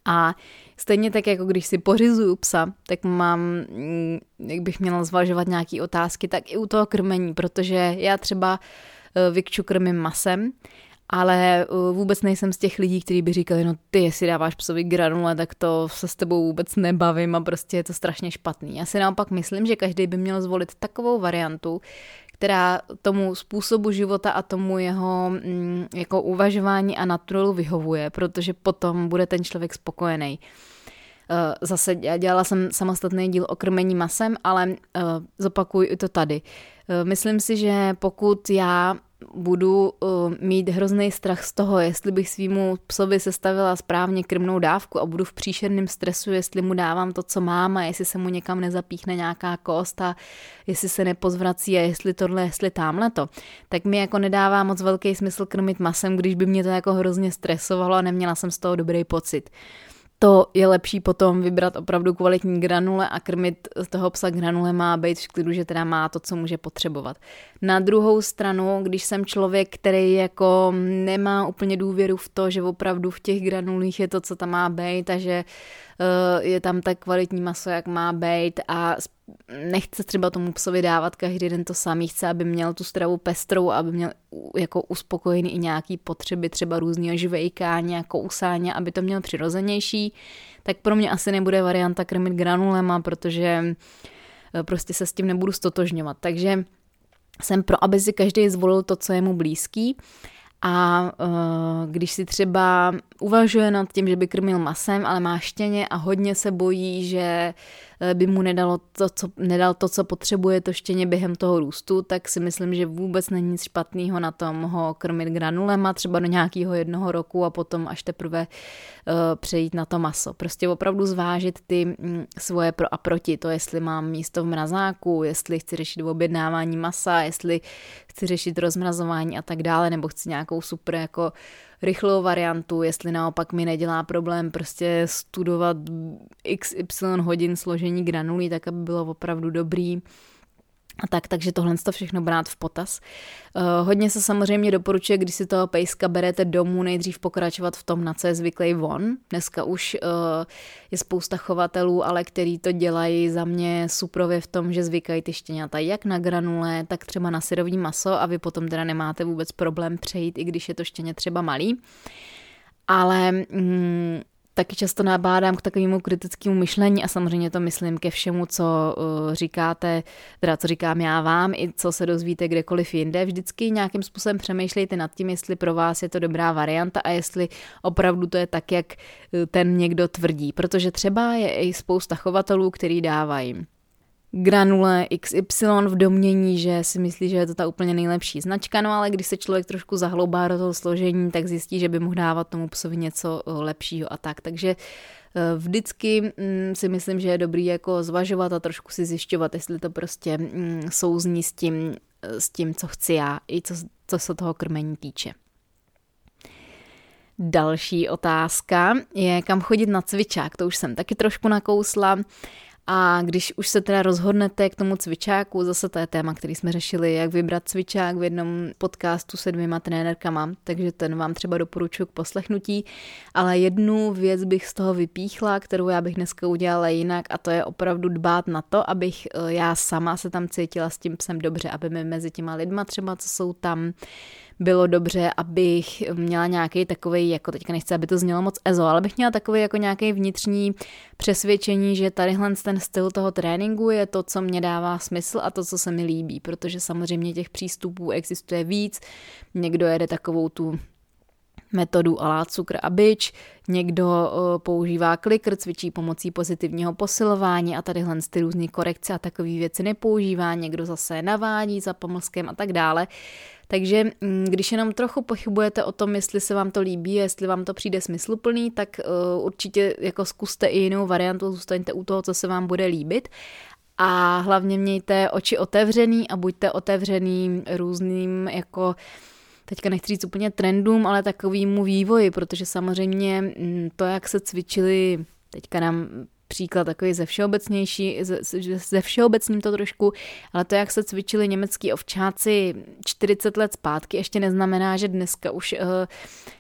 A stejně tak, jako když si pořizuju psa, tak mám, mm, jak bych měla zvažovat nějaké otázky, tak i u toho krmení, protože já třeba eh, Vikču krmím masem ale uh, vůbec nejsem z těch lidí, kteří by říkali, no ty, jestli dáváš psovi granule, tak to se s tebou vůbec nebavím a prostě je to strašně špatný. Já si naopak myslím, že každý by měl zvolit takovou variantu, která tomu způsobu života a tomu jeho mm, jako uvažování a naturalu vyhovuje, protože potom bude ten člověk spokojený. Uh, zase dělala jsem samostatný díl o krmení masem, ale uh, zopakuju i to tady. Myslím si, že pokud já budu uh, mít hrozný strach z toho, jestli bych svýmu psovi sestavila správně krmnou dávku a budu v příšerném stresu, jestli mu dávám to, co mám a jestli se mu někam nezapíchne nějaká kost a jestli se nepozvrací a jestli tohle, jestli tamhle to, tak mi jako nedává moc velký smysl krmit masem, když by mě to jako hrozně stresovalo a neměla jsem z toho dobrý pocit to je lepší potom vybrat opravdu kvalitní granule a krmit z toho psa granule má být v klidu, že teda má to, co může potřebovat. Na druhou stranu, když jsem člověk, který jako nemá úplně důvěru v to, že opravdu v těch granulích je to, co tam má být a že uh, je tam tak kvalitní maso, jak má být a nechce třeba tomu psovi dávat každý den to samý, chce, aby měl tu stravu pestrou, aby měl jako uspokojený i nějaký potřeby, třeba různého žvejkání, jako usání, aby to měl přirozenější, tak pro mě asi nebude varianta krmit granulema, protože eh, prostě se s tím nebudu stotožňovat. Takže jsem pro, aby si každý zvolil to, co je mu blízký. A uh, když si třeba uvažuje nad tím, že by krmil masem, ale má štěně a hodně se bojí, že by mu nedalo to, co, nedal to, co potřebuje to štěně během toho růstu, tak si myslím, že vůbec není nic špatného na tom ho krmit granulema třeba do nějakého jednoho roku a potom až teprve uh, přejít na to maso. Prostě opravdu zvážit ty mm, svoje pro a proti, to jestli mám místo v mrazáku, jestli chci řešit objednávání masa, jestli chci řešit rozmrazování a tak dále, nebo chci nějakou super jako rychlou variantu, jestli naopak mi nedělá problém prostě studovat xy hodin složení granulí, tak aby bylo opravdu dobrý tak, takže tohle to všechno brát v potaz. Uh, hodně se samozřejmě doporučuje, když si toho pejska berete domů, nejdřív pokračovat v tom, na co je zvyklý von. Dneska už uh, je spousta chovatelů, ale který to dělají za mě suprově v tom, že zvykají ty štěňata jak na granule, tak třeba na syrový maso a vy potom teda nemáte vůbec problém přejít, i když je to štěně třeba malý. Ale mm, taky často nabádám k takovému kritickému myšlení a samozřejmě to myslím ke všemu, co uh, říkáte, teda co říkám já vám i co se dozvíte kdekoliv jinde. Vždycky nějakým způsobem přemýšlejte nad tím, jestli pro vás je to dobrá varianta a jestli opravdu to je tak, jak uh, ten někdo tvrdí. Protože třeba je i spousta chovatelů, který dávají granule XY v domění, že si myslí, že je to ta úplně nejlepší značka, no ale když se člověk trošku zahloubá do toho složení, tak zjistí, že by mohl dávat tomu psovi něco eh, lepšího a tak. Takže eh, vždycky mm, si myslím, že je dobrý jako zvažovat a trošku si zjišťovat, jestli to prostě mm, souzní s tím, eh, s tím, co chci já, i co, co se toho krmení týče. Další otázka je, kam chodit na cvičák. To už jsem taky trošku nakousla. A když už se teda rozhodnete k tomu cvičáku, zase to je téma, který jsme řešili, jak vybrat cvičák v jednom podcastu se dvěma trenérkama, takže ten vám třeba doporučuji k poslechnutí. Ale jednu věc bych z toho vypíchla, kterou já bych dneska udělala jinak a to je opravdu dbát na to, abych eh, já sama se tam cítila s tím psem dobře, aby mi mezi těma lidma třeba, co jsou tam, bylo dobře, abych měla nějaký takový, jako teďka nechci, aby to znělo moc ezo, ale bych měla takový jako nějaký vnitřní přesvědčení, že tadyhle ten styl toho tréninku je to, co mě dává smysl a to, co se mi líbí, protože samozřejmě těch přístupů existuje víc. Někdo jede takovou tu metodu alá cukr a byč, někdo používá klikr, cvičí pomocí pozitivního posilování a tadyhle ty různé korekce a takové věci nepoužívá, někdo zase navádí za pomlskem a tak dále. Takže mm, když jenom trochu pochybujete o tom, jestli se vám to líbí, jestli vám to přijde smysluplný, tak uh, určitě jako zkuste i jinou variantu, zůstaňte u toho, co se vám bude líbit. A hlavně mějte oči otevřený a buďte otevřený různým jako teďka nechci říct úplně trendům, ale takovýmu vývoji, protože samozřejmě mm, to, jak se cvičili, teďka nám příklad takový ze všeobecnější, ze, ze všeobecním to trošku, ale to, jak se cvičili německý ovčáci 40 let zpátky, ještě neznamená, že dneska už uh,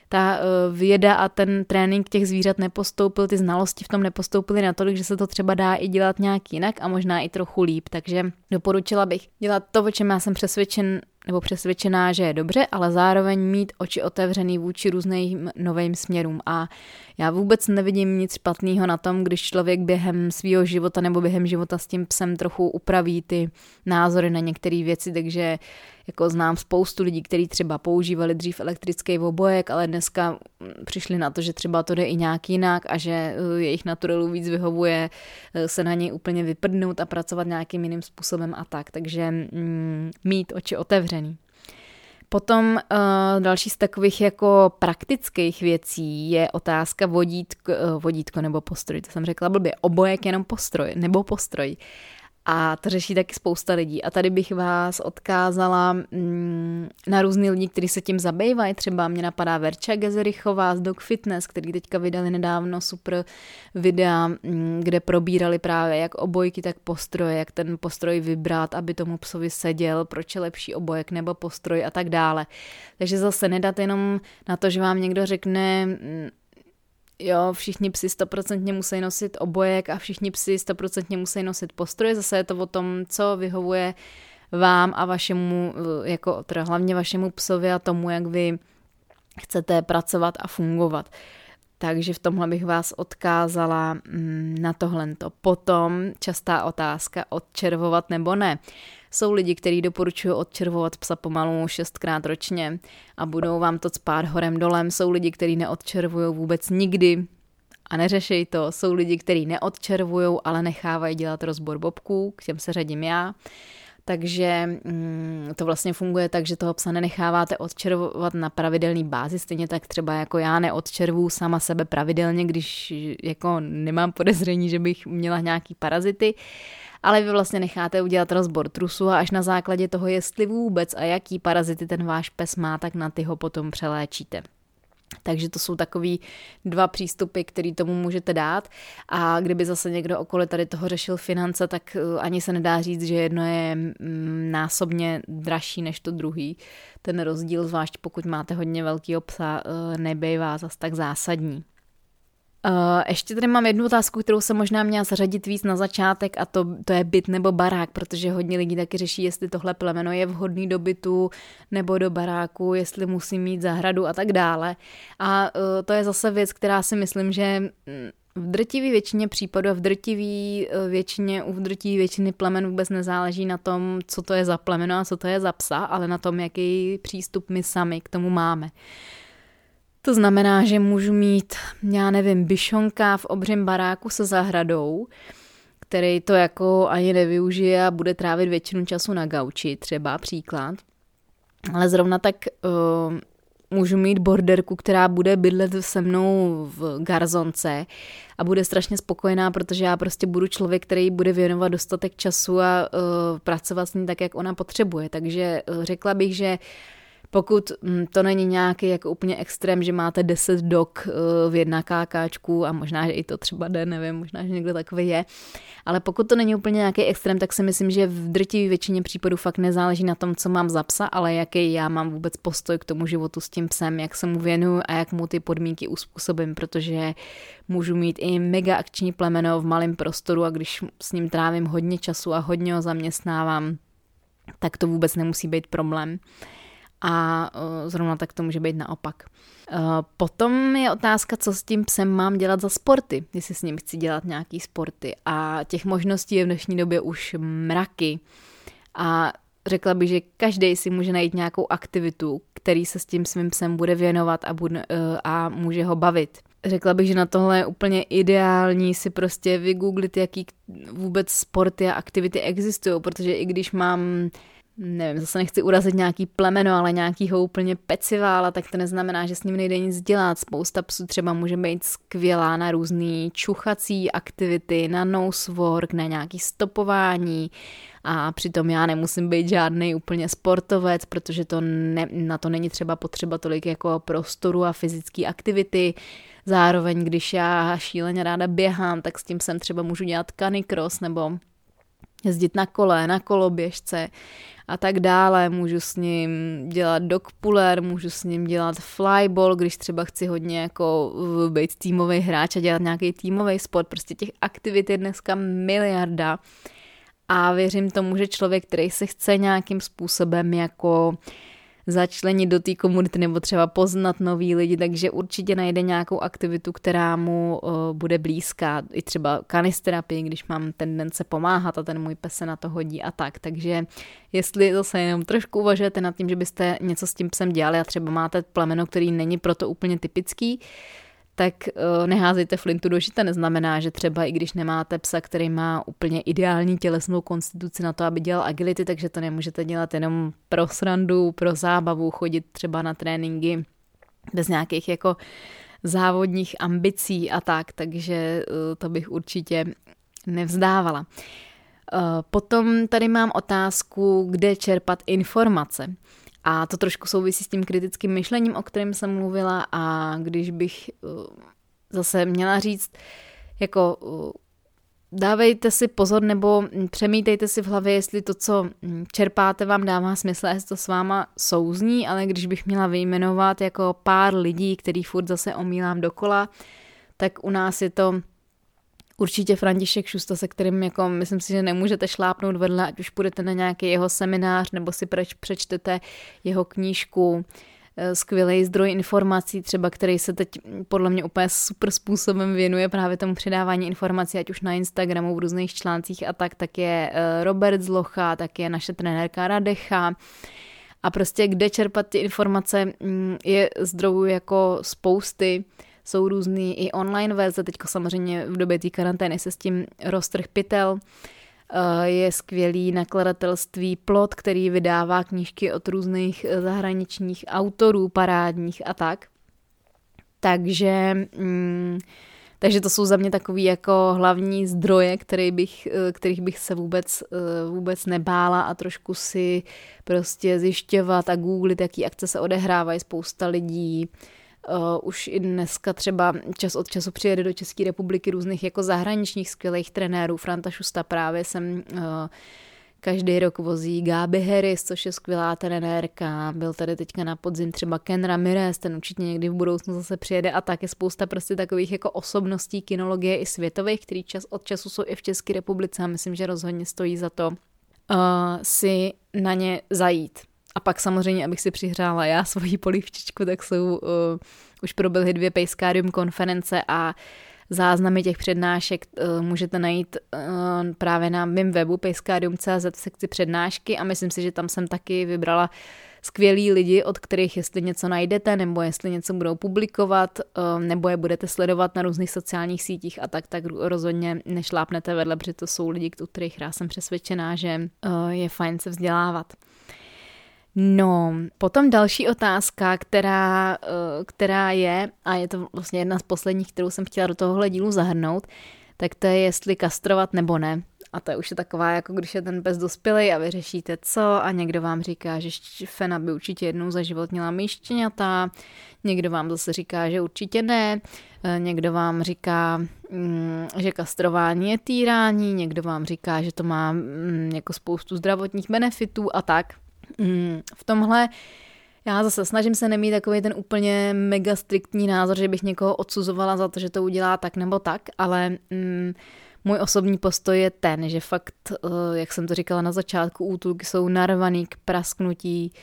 ta uh, věda a ten trénink těch zvířat nepostoupil, ty znalosti v tom nepostoupily natolik, že se to třeba dá i dělat nějak jinak a možná i trochu líp, takže doporučila bych dělat to, o čem já jsem přesvědčen nebo přesvědčená, že je dobře, ale zároveň mít oči otevřený vůči různým novým směrům. A já vůbec nevidím nic špatného na tom, když člověk během svého života nebo během života s tím psem trochu upraví ty názory na některé věci, takže jako znám spoustu lidí, kteří třeba používali dřív elektrický obojek, ale dneska přišli na to, že třeba to jde i nějak jinak a že eh, jejich naturelu víc vyhovuje eh, se na něj úplně vyprdnout a pracovat nějakým jiným způsobem a tak. Takže mm, mít oči otevřený. Potom uh, další z takových jako praktických věcí je otázka vodítko, uh, vodítko nebo postroj. To jsem řekla blbě. Obojek jenom postroj nebo postroj. A to řeší taky spousta lidí. A tady bych vás odkázala mm, na různý lidi, kteří se tím zabývají. Třeba mě napadá Verča Gezerichová z Dog Fitness, který teďka vydali nedávno super videa, mm, kde probírali právě jak obojky, tak postroje, jak ten postroj vybrat, aby tomu psovi seděl, proč je lepší obojek nebo postroj a tak dále. Takže zase nedat jenom na to, že vám někdo řekne, mm, jo, všichni psi stoprocentně musí nosit obojek a všichni psi stoprocentně musí nosit postroje. Zase je to o tom, co vyhovuje vám a vašemu, jako teda hlavně vašemu psovi a tomu, jak vy chcete pracovat a fungovat. Takže v tomhle bych vás odkázala mm, na tohle. Potom častá otázka, odčervovat nebo ne. Jsou lidi, kteří doporučují odčervovat psa pomalu šestkrát ročně a budou vám to spát horem dolem. Jsou lidi, kteří neodčervují vůbec nikdy a neřešej to. Jsou lidi, kteří neodčervují, ale nechávají dělat rozbor bobků, k těm se řadím já. Takže mm, to vlastně funguje tak, že toho psa nenecháváte odčervovat na pravidelný bázi, stejně tak třeba jako já neodčervu sama sebe pravidelně, když jako nemám podezření, že bych měla nějaký parazity, ale vy vlastně necháte udělat rozbor trusu a až na základě toho, jestli vůbec a jaký parazity ten váš pes má, tak na ty ho potom přeléčíte. Takže to jsou takový dva přístupy, který tomu můžete dát. A kdyby zase někdo okolo tady toho řešil finance, tak eh, ani se nedá říct, že jedno je mm, násobně dražší než to druhý. Ten rozdíl, zvlášť pokud máte hodně velký psa, eh, nebejvá zas tak zásadní. Uh, ještě tady mám jednu otázku, kterou se možná měla zařadit víc na začátek a to, to je byt nebo barák, protože hodně lidí taky řeší, jestli tohle plemeno je vhodný do bytu nebo do baráku, jestli musí mít zahradu a tak dále. A uh, to je zase věc, která si myslím, že mm, v drtivé většině případů a v drtivé většině, u drtivé většiny plemen vůbec nezáleží na tom, co to je za plemeno a co to je za psa, ale na tom, jaký přístup my sami k tomu máme. To znamená, že můžu mít, já nevím, byšonka v obřím baráku se zahradou, který to jako ani nevyužije a bude trávit většinu času na gauči, třeba příklad. Ale zrovna tak uh, můžu mít borderku, která bude bydlet se mnou v garzonce a bude strašně spokojená, protože já prostě budu člověk, který bude věnovat dostatek času a uh, pracovat s ní tak, jak ona potřebuje. Takže uh, řekla bych, že uh, pokud mm, to není nějaký jako úplně extrém, že máte 10 dok eh, v jedna kákáčku a možná, že i to třeba jde, nevím, možná, že někdo takový je, ale pokud to není úplně nějaký extrém, tak si myslím, že v drtivé většině případů fakt nezáleží na tom, co mám za psa, ale jaký já mám vůbec postoj k tomu životu s tím psem, jak se mu věnuju a jak mu ty podmínky uspůsobím, protože můžu mít i mega akční plemeno v malém prostoru a když s ním trávím hodně času a hodně ho zaměstnávám, tak to vůbec nemusí být problém a zrovna tak to může být naopak. Potom je otázka, co s tím psem mám dělat za sporty, jestli s ním chci dělat nějaký sporty a těch možností je v dnešní době už mraky a řekla bych, že každý si může najít nějakou aktivitu, který se s tím svým psem bude věnovat a, bude, a může ho bavit. Řekla bych, že na tohle je úplně ideální si prostě vygooglit, jaký vůbec sporty a aktivity existují, protože i když mám nevím, zase nechci urazit nějaký plemeno, ale nějakýho úplně pecivála, tak to neznamená, že s ním nejde nic dělat. Spousta psů třeba může být skvělá na různý čuchací aktivity, na nosework, na nějaký stopování a přitom já nemusím být žádný úplně sportovec, protože to ne, na to není třeba potřeba tolik jako prostoru a fyzické aktivity. Zároveň, když já šíleně ráda běhám, tak s tím jsem třeba můžu dělat canicross nebo jezdit na kole, na koloběžce a tak dále. Můžu s ním dělat dogpuller, můžu s ním dělat flyball, když třeba chci hodně jako být týmový hráč a dělat nějaký týmový sport. Prostě těch aktivit je dneska miliarda. A věřím tomu, že člověk, který se chce nějakým způsobem jako uh, začlenit do té komunity nebo třeba poznat nový lidi, takže určitě najde nějakou aktivitu, která mu uh, bude blízká, i třeba kanisterapii, když mám tendence pomáhat a ten můj pes se na to hodí a tak, takže jestli zase jenom trošku uvažujete nad tím, že byste něco s tím psem dělali a třeba máte plemeno, který není proto úplně typický, tak uh, neházejte flintu do žita. Neznamená, že třeba i když nemáte psa, který má úplně ideální tělesnou konstituci na to, aby dělal agility, takže to nemůžete dělat jenom pro srandu, pro zábavu, chodit třeba na tréninky bez nějakých jako závodních ambicí a tak, takže uh, to bych určitě nevzdávala. Uh, potom tady mám otázku, kde čerpat informace. A to trošku souvisí s tím kritickým myšlením, o kterém jsem mluvila. A když bych uh, zase měla říct, jako uh, dávejte si pozor nebo přemítejte si v hlavě, jestli to, co hm, čerpáte, vám dává smysl, jestli to s váma souzní, ale když bych měla vyjmenovat jako pár lidí, který furt zase omílám dokola, tak u nás je to určitě František Šusta, se kterým jako myslím si, že nemůžete šlápnout vedle, ať už půjdete na nějaký jeho seminář nebo si preč, přečtete jeho knížku, eh, skvělý zdroj informací, třeba který se teď podle mě úplně super způsobem věnuje právě tomu předávání informací, ať už na Instagramu, v různých článcích a tak, tak je eh, Robert Zlocha, tak je naše trenérka Radecha, a prostě kde čerpat ty informace mm, je zdrojů jako spousty jsou různý i online verze, teďko samozřejmě v době té karantény se s tím roztrh pytel, Eh, je skvělý nakladatelství Plot, který vydává knížky od různých eh, zahraničních autorů parádních a tak. Takže, mm, takže to jsou za mě takový jako hlavní zdroje, který bych, eh, kterých bych se vůbec, vůbec nebála a trošku si prostě zjišťovat a googlit, jaký akce se odehrávají. Spousta lidí Uh, už i dneska třeba čas od času přijede do České republiky různých jako zahraničních skvělých trenérů. Franta Šusta právě jsem uh, každý rok vozí Gabi Harris, což je skvělá trenérka. Byl tady teďka na podzim třeba Ken Ramirez, ten určitě někdy v budoucnu zase přijede a tak je spousta prostě takových jako osobností kinologie i světových, který čas od času jsou i v České republice a myslím, že rozhodně stojí za to uh, si na ně zajít. A pak samozřejmě, abych si přihrála já svoji polivčičku, tak jsou, uh, už proběhly dvě Pejskárium konference a záznamy těch přednášek uh, můžete najít uh, právě na mém webu pejskárium.cz v sekci přednášky a myslím si, že tam jsem taky vybrala skvělí lidi, od kterých jestli něco najdete, nebo jestli něco budou publikovat, uh, nebo je budete sledovat na různých sociálních sítích a tak, tak rozhodně nešlápnete vedle, protože to jsou lidi, kterých já jsem přesvědčená, že uh, je fajn se vzdělávat. No, potom další otázka, která, eh, která je, a je to vlastně jedna z posledních, kterou jsem chtěla do tohohle dílu zahrnout, tak to je, jestli kastrovat nebo ne. A to je už je taková, jako když je ten pes dospělý a vy řešíte co a někdo vám říká, že Fena by určitě jednou za život měla mít štěňata, někdo vám zase říká, že určitě ne, eh, někdo vám říká, mm, že kastrování je týrání, někdo vám říká, že to má mm, jako spoustu zdravotních benefitů a tak. Mm, v tomhle já zase snažím se nemít takový ten úplně mega striktní názor, že bych někoho odsuzovala za to, že to udělá tak nebo tak, ale mm, můj osobní postoj je ten, že fakt, uh, jak jsem to říkala na začátku, útulky jsou narvaný k prasknutí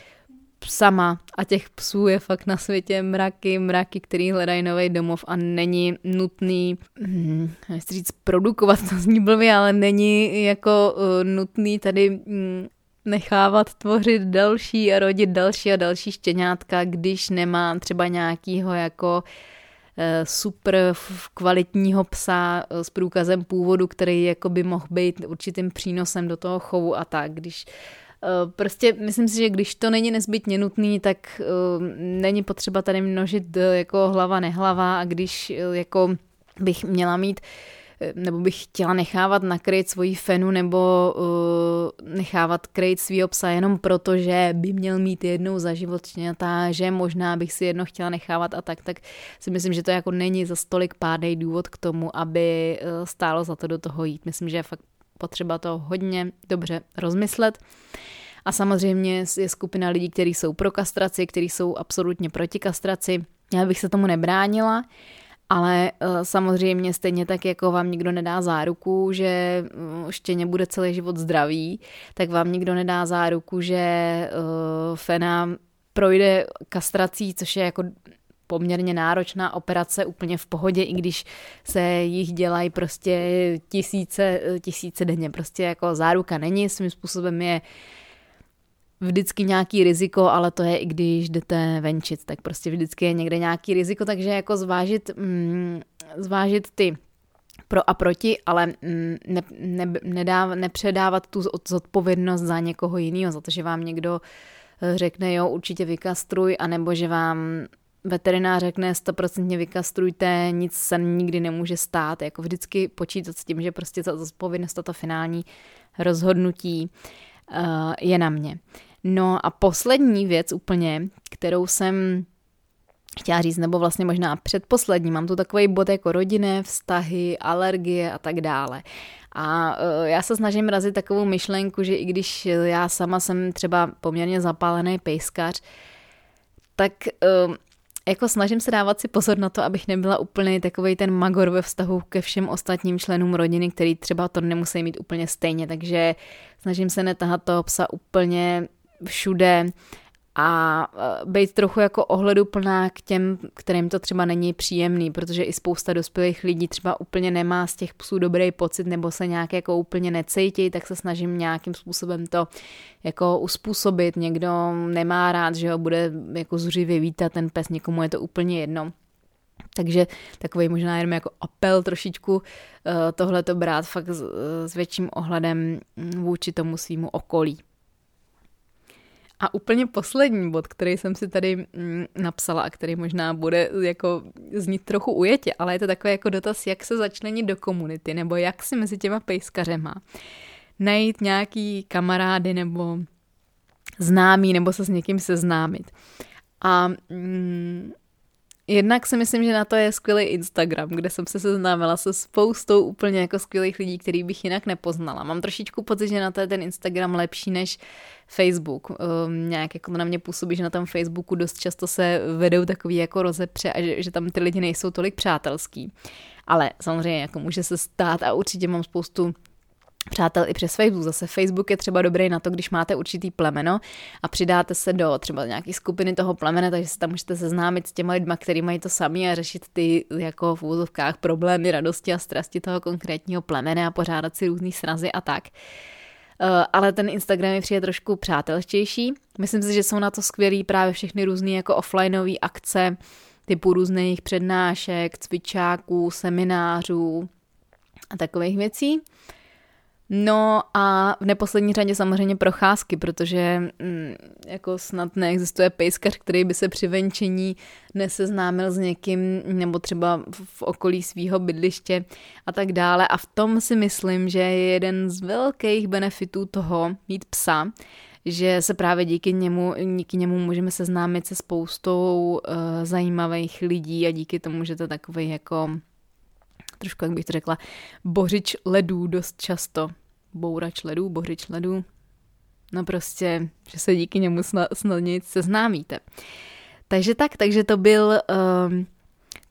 psama a těch psů je fakt na světě mraky, mraky, který hledají nový domov a není nutný, hm, nechci říct produkovat, to zní blbě, ale není jako uh, nutný tady hm, nechávat tvořit další a rodit další a další štěňátka, když nemá třeba nějakýho jako eh, super kvalitního psa eh, s průkazem původu, který jako by mohl být určitým přínosem do toho chovu a tak. Když eh, Prostě myslím si, že když to není nezbytně nutný, tak není potřeba tady množit jako hlava nehlava a když jako bych měla mít nebo bych chtěla nechávat nakryt svoji fenu nebo uh, nechávat kryt svýho psa jenom proto, že by měl mít jednou za život štěňata, že možná bych si jedno chtěla nechávat a tak, tak si myslím, že to jako není za stolik pádej důvod k tomu, aby uh, stálo za to do toho jít. Myslím, že je fakt potřeba to hodně dobře rozmyslet. A samozřejmě je skupina lidí, kteří jsou pro kastraci, kteří jsou absolutně proti kastraci. Já bych se tomu nebránila, ale uh, samozřejmě stejně tak, jako vám nikdo nedá záruku, že uh, štěně bude celý život zdravý, tak vám nikdo nedá záruku, že uh, Fena projde kastrací, což je jako poměrně náročná operace úplně v pohodě, i když se jich dělají prostě tisíce, tisíce denně. Prostě jako záruka není, svým způsobem je uh, vždycky nějaký riziko, ale to je i když jdete venčit, tak prostě vždycky je někde nějaký riziko, takže jako zvážit, mm, zvážit ty pro a proti, ale mm, ne, ne, nedáv, nepředávat tu zodpovědnost za někoho jiného, za to, že vám někdo eh, řekne, jo, určitě vykastruj, anebo že vám veterinář řekne, stoprocentně vykastrujte, nic se nikdy nemůže stát, jako vždycky počítat s tím, že prostě ta zodpovědnost, toto finální rozhodnutí uh, je na mě. No a poslední věc úplně, kterou jsem chtěla říct, nebo vlastně možná předposlední, mám tu takový bod jako rodinné vztahy, alergie a tak dále. A uh, já se snažím razit takovou myšlenku, že i když já sama jsem třeba poměrně zapálený pejskař, tak uh, jako snažím se dávat si pozor na to, abych nebyla úplně takový ten magor ve vztahu ke všem ostatním členům rodiny, který třeba to nemusí mít úplně stejně, takže snažím se netahat toho psa úplně všude a e, být trochu jako ohleduplná k těm, kterým to třeba není příjemný, protože i spousta dospělých lidí třeba úplně nemá z těch psů dobrý pocit nebo se nějak jako úplně necejtí, tak se snažím nějakým způsobem to jako uspůsobit. Někdo nemá rád, že ho bude jako zuřivě vítat ten pes, někomu je to úplně jedno. Takže takový možná jenom jako apel trošičku eh, tohle to brát fakt s, s větším ohledem mm, vůči tomu svýmu okolí. A úplně poslední bod, který jsem si tady mm, napsala a který možná bude jako znít trochu ujetě, ale je to takový jako dotaz, jak se začlenit do komunity, nebo jak si mezi těma pejskařema najít nějaký kamarády nebo známý, nebo se s někým seznámit. A mm, Jednak si myslím, že na to je skvělý Instagram, kde jsem se seznámila se spoustou úplně jako skvělých lidí, který bych jinak nepoznala. Mám trošičku pocit, že na to je ten Instagram lepší než Facebook. Um, nějak jako na mě působí, že na tom Facebooku dost často se vedou takový jako rozepře a že, že tam ty lidi nejsou tolik přátelský. Ale samozřejmě jako může se stát a určitě mám spoustu přátel i přes Facebook. Zase Facebook je třeba dobrý na to, když máte určitý plemeno a přidáte se do třeba nějaké skupiny toho plemene, takže se tam můžete seznámit s těma lidma, kteří mají to sami a řešit ty jako v úzovkách problémy, radosti a strasti toho konkrétního plemene a pořádat si různý srazy a tak. Uh, ale ten Instagram je přijde trošku přátelštější. Myslím si, že jsou na to skvělý právě všechny různé jako offlineové akce, typu různých přednášek, cvičáků, seminářů a takových věcí. No a v neposlední řadě samozřejmě procházky, protože mm, jako snad neexistuje pejskař, který by se při venčení neseznámil s někým nebo třeba v okolí svého bydliště a tak dále. A v tom si myslím, že je jeden z velkých benefitů toho mít psa, že se právě díky němu, díky němu můžeme seznámit se spoustou uh, zajímavých lidí a díky tomu, že to je takový jako trošku, jak bych to řekla, bořič ledů dost často. Bourač ledů, bořič ledů. No prostě, že se díky němu snadněji seznámíte. Takže tak, takže to byl, um,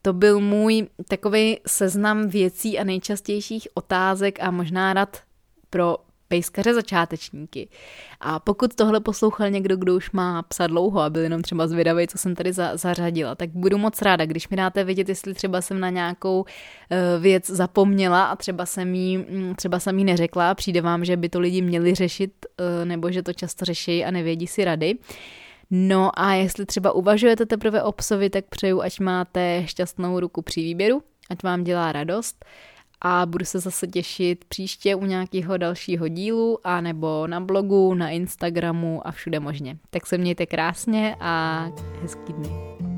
to byl můj takový seznam věcí a nejčastějších otázek a možná rad pro pejskaře začátečníky. A pokud tohle poslouchal někdo, kdo už má psa dlouho a byl jenom třeba zvědavý, co jsem tady za, zařadila, tak budu moc ráda, když mi dáte vědět, jestli třeba jsem na nějakou uh, věc zapomněla a třeba jsem jí, mm, třeba jsem jí neřekla a přijde vám, že by to lidi měli řešit uh, nebo že to často řeší a nevědí si rady. No a jestli třeba uvažujete teprve o psovi, tak přeju, ať máte šťastnou ruku při výběru, ať vám dělá radost a budu se zase těšit příště u nějakého dalšího dílu a nebo na blogu, na Instagramu a všude možně. Tak se mějte krásně a hezký dny.